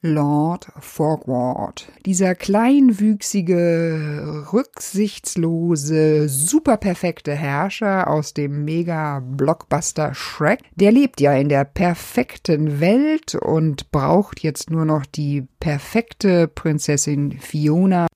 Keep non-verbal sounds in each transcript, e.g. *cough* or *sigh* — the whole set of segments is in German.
Lord Fogward. Dieser kleinwüchsige, rücksichtslose, superperfekte Herrscher aus dem Mega-Blockbuster Shrek, der lebt ja in der perfekten Welt und braucht jetzt nur noch die perfekte Prinzessin Fiona.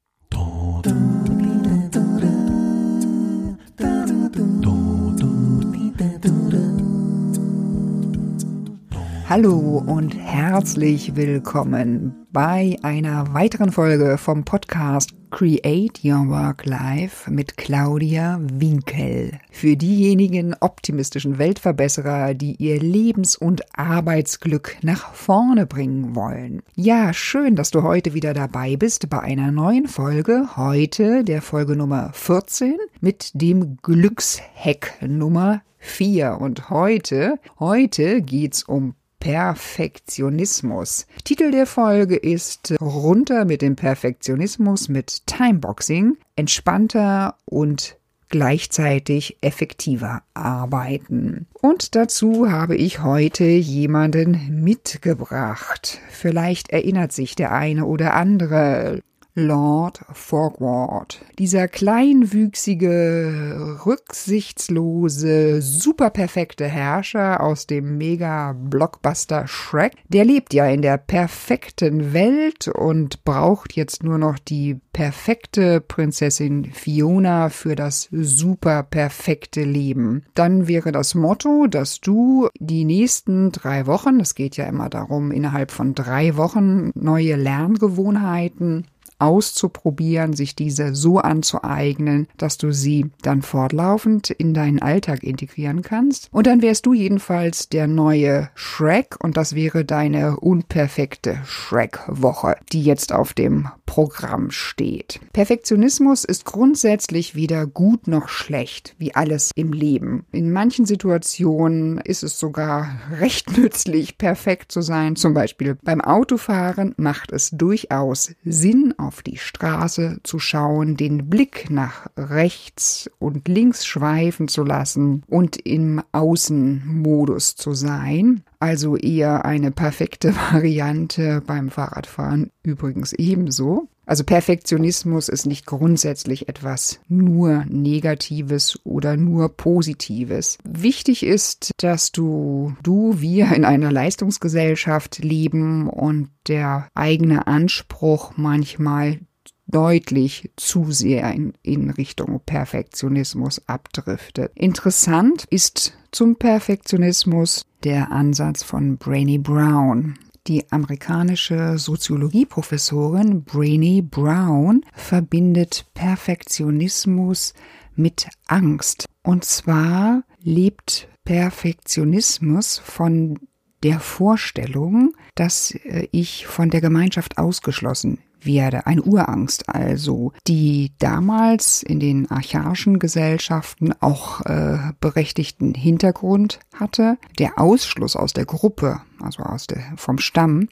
Hallo und herzlich willkommen bei einer weiteren Folge vom Podcast Create Your Work Life mit Claudia Winkel. Für diejenigen optimistischen Weltverbesserer, die ihr Lebens- und Arbeitsglück nach vorne bringen wollen. Ja, schön, dass du heute wieder dabei bist bei einer neuen Folge. Heute der Folge Nummer 14 mit dem Glückshack Nummer 4. Und heute, heute geht's um Perfektionismus. Titel der Folge ist Runter mit dem Perfektionismus mit Timeboxing, entspannter und gleichzeitig effektiver arbeiten. Und dazu habe ich heute jemanden mitgebracht. Vielleicht erinnert sich der eine oder andere Lord Fogward. Dieser kleinwüchsige, rücksichtslose, superperfekte Herrscher aus dem Mega-Blockbuster Shrek, der lebt ja in der perfekten Welt und braucht jetzt nur noch die perfekte Prinzessin Fiona für das superperfekte Leben. Dann wäre das Motto, dass du die nächsten drei Wochen, es geht ja immer darum, innerhalb von drei Wochen neue Lerngewohnheiten auszuprobieren, sich diese so anzueignen, dass du sie dann fortlaufend in deinen Alltag integrieren kannst. Und dann wärst du jedenfalls der neue Shrek und das wäre deine unperfekte Shrek-Woche, die jetzt auf dem Programm steht. Perfektionismus ist grundsätzlich weder gut noch schlecht, wie alles im Leben. In manchen Situationen ist es sogar *laughs* recht nützlich, perfekt zu sein. Zum Beispiel beim Autofahren macht es durchaus Sinn, auf auf die Straße zu schauen, den Blick nach rechts und links schweifen zu lassen und im Außenmodus zu sein. Also eher eine perfekte *laughs* Variante beim Fahrradfahren übrigens ebenso. Also Perfektionismus ist nicht grundsätzlich etwas nur Negatives oder nur Positives. Wichtig ist, dass du, du, wir in einer Leistungsgesellschaft leben und der eigene Anspruch manchmal deutlich zu sehr in, in Richtung Perfektionismus abdriftet. Interessant ist zum Perfektionismus der Ansatz von Brainy Brown. Die amerikanische Soziologieprofessorin Brainy Brown verbindet Perfektionismus mit Angst. Und zwar lebt Perfektionismus von der Vorstellung, dass äh, ich von der Gemeinschaft ausgeschlossen werde, eine Urangst also, die damals in den archaischen Gesellschaften auch äh, berechtigten Hintergrund hatte. Der Ausschluss aus der Gruppe, also aus der, vom Stamm,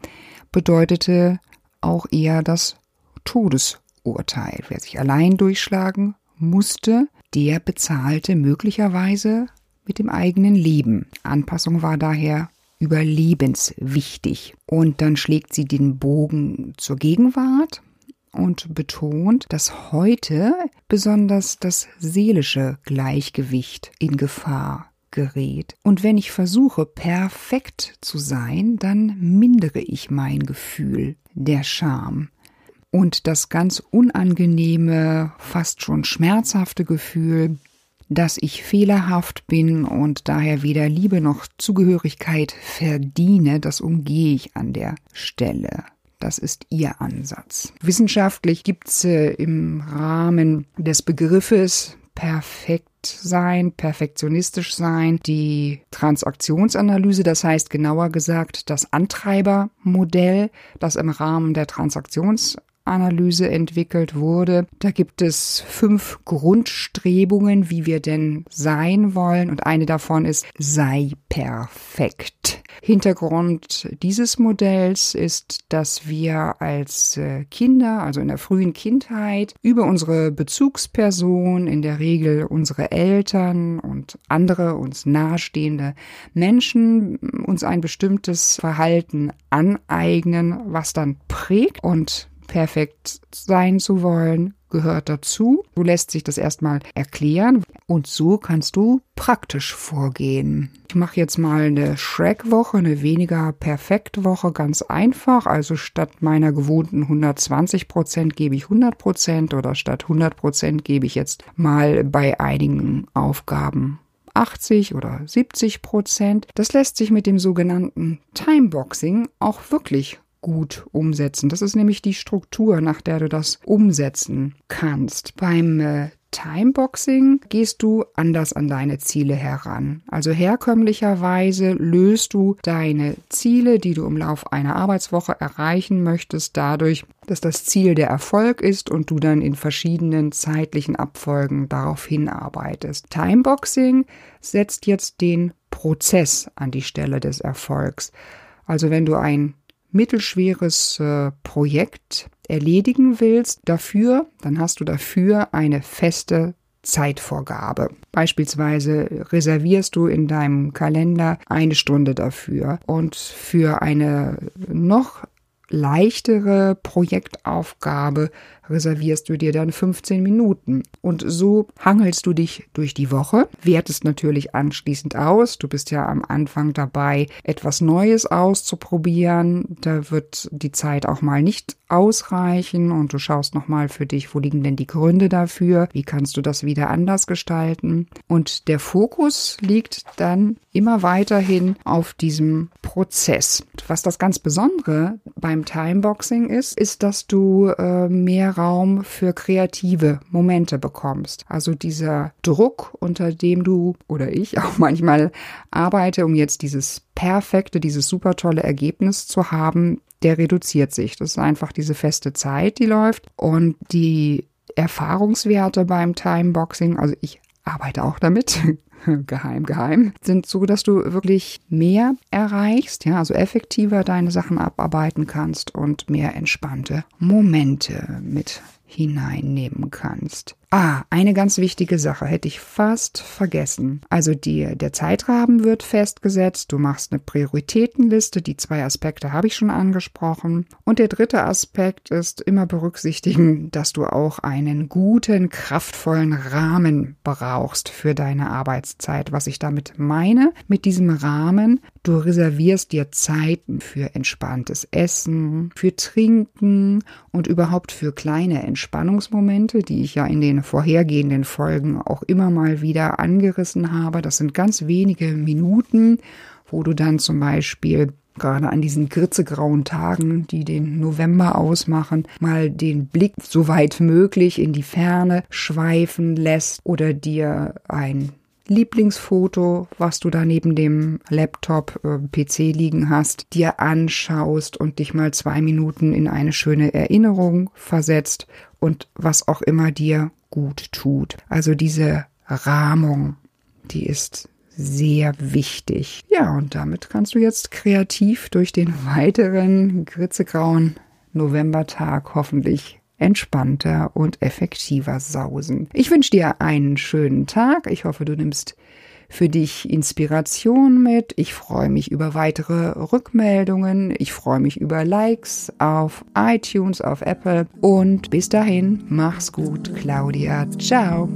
bedeutete auch eher das Todesurteil. Wer sich allein durchschlagen musste, der bezahlte möglicherweise mit dem eigenen Leben. Anpassung war daher überlebenswichtig. Und dann schlägt sie den Bogen zur Gegenwart und betont, dass heute besonders das seelische Gleichgewicht in Gefahr gerät. Und wenn ich versuche, perfekt zu sein, dann mindere ich mein Gefühl der Scham. Und das ganz unangenehme, fast schon schmerzhafte Gefühl dass ich fehlerhaft bin und daher weder Liebe noch Zugehörigkeit verdiene, das umgehe ich an der Stelle. Das ist ihr Ansatz. Wissenschaftlich gibt es äh, im Rahmen des Begriffes perfekt sein, perfektionistisch sein, die Transaktionsanalyse, das heißt genauer gesagt das Antreibermodell, das im Rahmen der Transaktions Analyse entwickelt wurde. Da gibt es fünf Grundstrebungen, wie wir denn sein wollen. Und eine davon ist, sei perfekt. Hintergrund dieses Modells ist, dass wir als äh, Kinder, also in der frühen Kindheit, über unsere Bezugsperson, in der Regel unsere Eltern und andere uns nahestehende Menschen, uns ein bestimmtes Verhalten aneignen, was dann prägt und perfekt sein zu wollen, gehört dazu. Du lässt sich das erstmal erklären und so kannst du praktisch vorgehen. Ich mache jetzt mal eine Shrek-Woche, eine weniger perfekt Woche, ganz einfach. Also statt meiner gewohnten 120 Prozent gebe ich 100 Prozent oder statt 100 Prozent gebe ich jetzt mal bei einigen Aufgaben 80 oder 70 Prozent. Das lässt sich mit dem sogenannten Timeboxing auch wirklich gut umsetzen. Das ist nämlich die Struktur, nach der du das umsetzen kannst. Beim äh, Timeboxing gehst du anders an deine Ziele heran. Also herkömmlicherweise löst du deine Ziele, die du im Lauf einer Arbeitswoche erreichen möchtest, dadurch, dass das Ziel der Erfolg ist und du dann in verschiedenen zeitlichen Abfolgen darauf hinarbeitest. Timeboxing setzt jetzt den Prozess an die Stelle des Erfolgs. Also wenn du ein mittelschweres äh, Projekt erledigen willst, dafür, dann hast du dafür eine feste Zeitvorgabe. Beispielsweise reservierst du in deinem Kalender eine Stunde dafür und für eine noch leichtere Projektaufgabe reservierst du dir dann 15 Minuten. Und so hangelst du dich durch die Woche, wertest natürlich anschließend aus. Du bist ja am Anfang dabei, etwas Neues auszuprobieren. Da wird die Zeit auch mal nicht ausreichen und du schaust nochmal für dich, wo liegen denn die Gründe dafür? Wie kannst du das wieder anders gestalten? Und der Fokus liegt dann immer weiterhin auf diesem Prozess. Was das ganz Besondere beim Timeboxing ist, ist, dass du äh, mehr Raum für kreative Momente bekommst. Also dieser Druck, unter dem du oder ich auch *laughs* manchmal arbeite, um jetzt dieses perfekte, dieses super tolle Ergebnis zu haben, der reduziert sich. Das ist einfach diese feste Zeit, die läuft und die Erfahrungswerte beim Timeboxing, also ich arbeite auch damit, *laughs* geheim, geheim, sind so, dass du wirklich mehr erreichst, ja, also effektiver deine Sachen abarbeiten kannst und mehr entspannte Momente mit hineinnehmen kannst. Ah, eine ganz wichtige Sache hätte ich fast vergessen. Also die, der Zeitrahmen wird festgesetzt, du machst eine Prioritätenliste, die zwei Aspekte habe ich schon angesprochen. Und der dritte Aspekt ist immer berücksichtigen, dass du auch einen guten, kraftvollen Rahmen brauchst für deine Arbeitszeit. Was ich damit meine, mit diesem Rahmen, du reservierst dir Zeiten für entspanntes Essen, für Trinken und überhaupt für kleine Entspannungsmomente, die ich ja in den vorhergehenden Folgen auch immer mal wieder angerissen habe. Das sind ganz wenige Minuten, wo du dann zum Beispiel gerade an diesen gritzegrauen Tagen, die den November ausmachen, mal den Blick so weit möglich in die Ferne schweifen lässt oder dir ein Lieblingsfoto, was du da neben dem Laptop, äh, PC liegen hast, dir anschaust und dich mal zwei Minuten in eine schöne Erinnerung versetzt und was auch immer dir gut tut. Also diese Rahmung, die ist sehr wichtig. Ja, und damit kannst du jetzt kreativ durch den weiteren gritzegrauen Novembertag hoffentlich entspannter und effektiver sausen. Ich wünsche dir einen schönen Tag. Ich hoffe, du nimmst für dich Inspiration mit. Ich freue mich über weitere Rückmeldungen. Ich freue mich über Likes auf iTunes, auf Apple. Und bis dahin, mach's gut, Claudia. Ciao.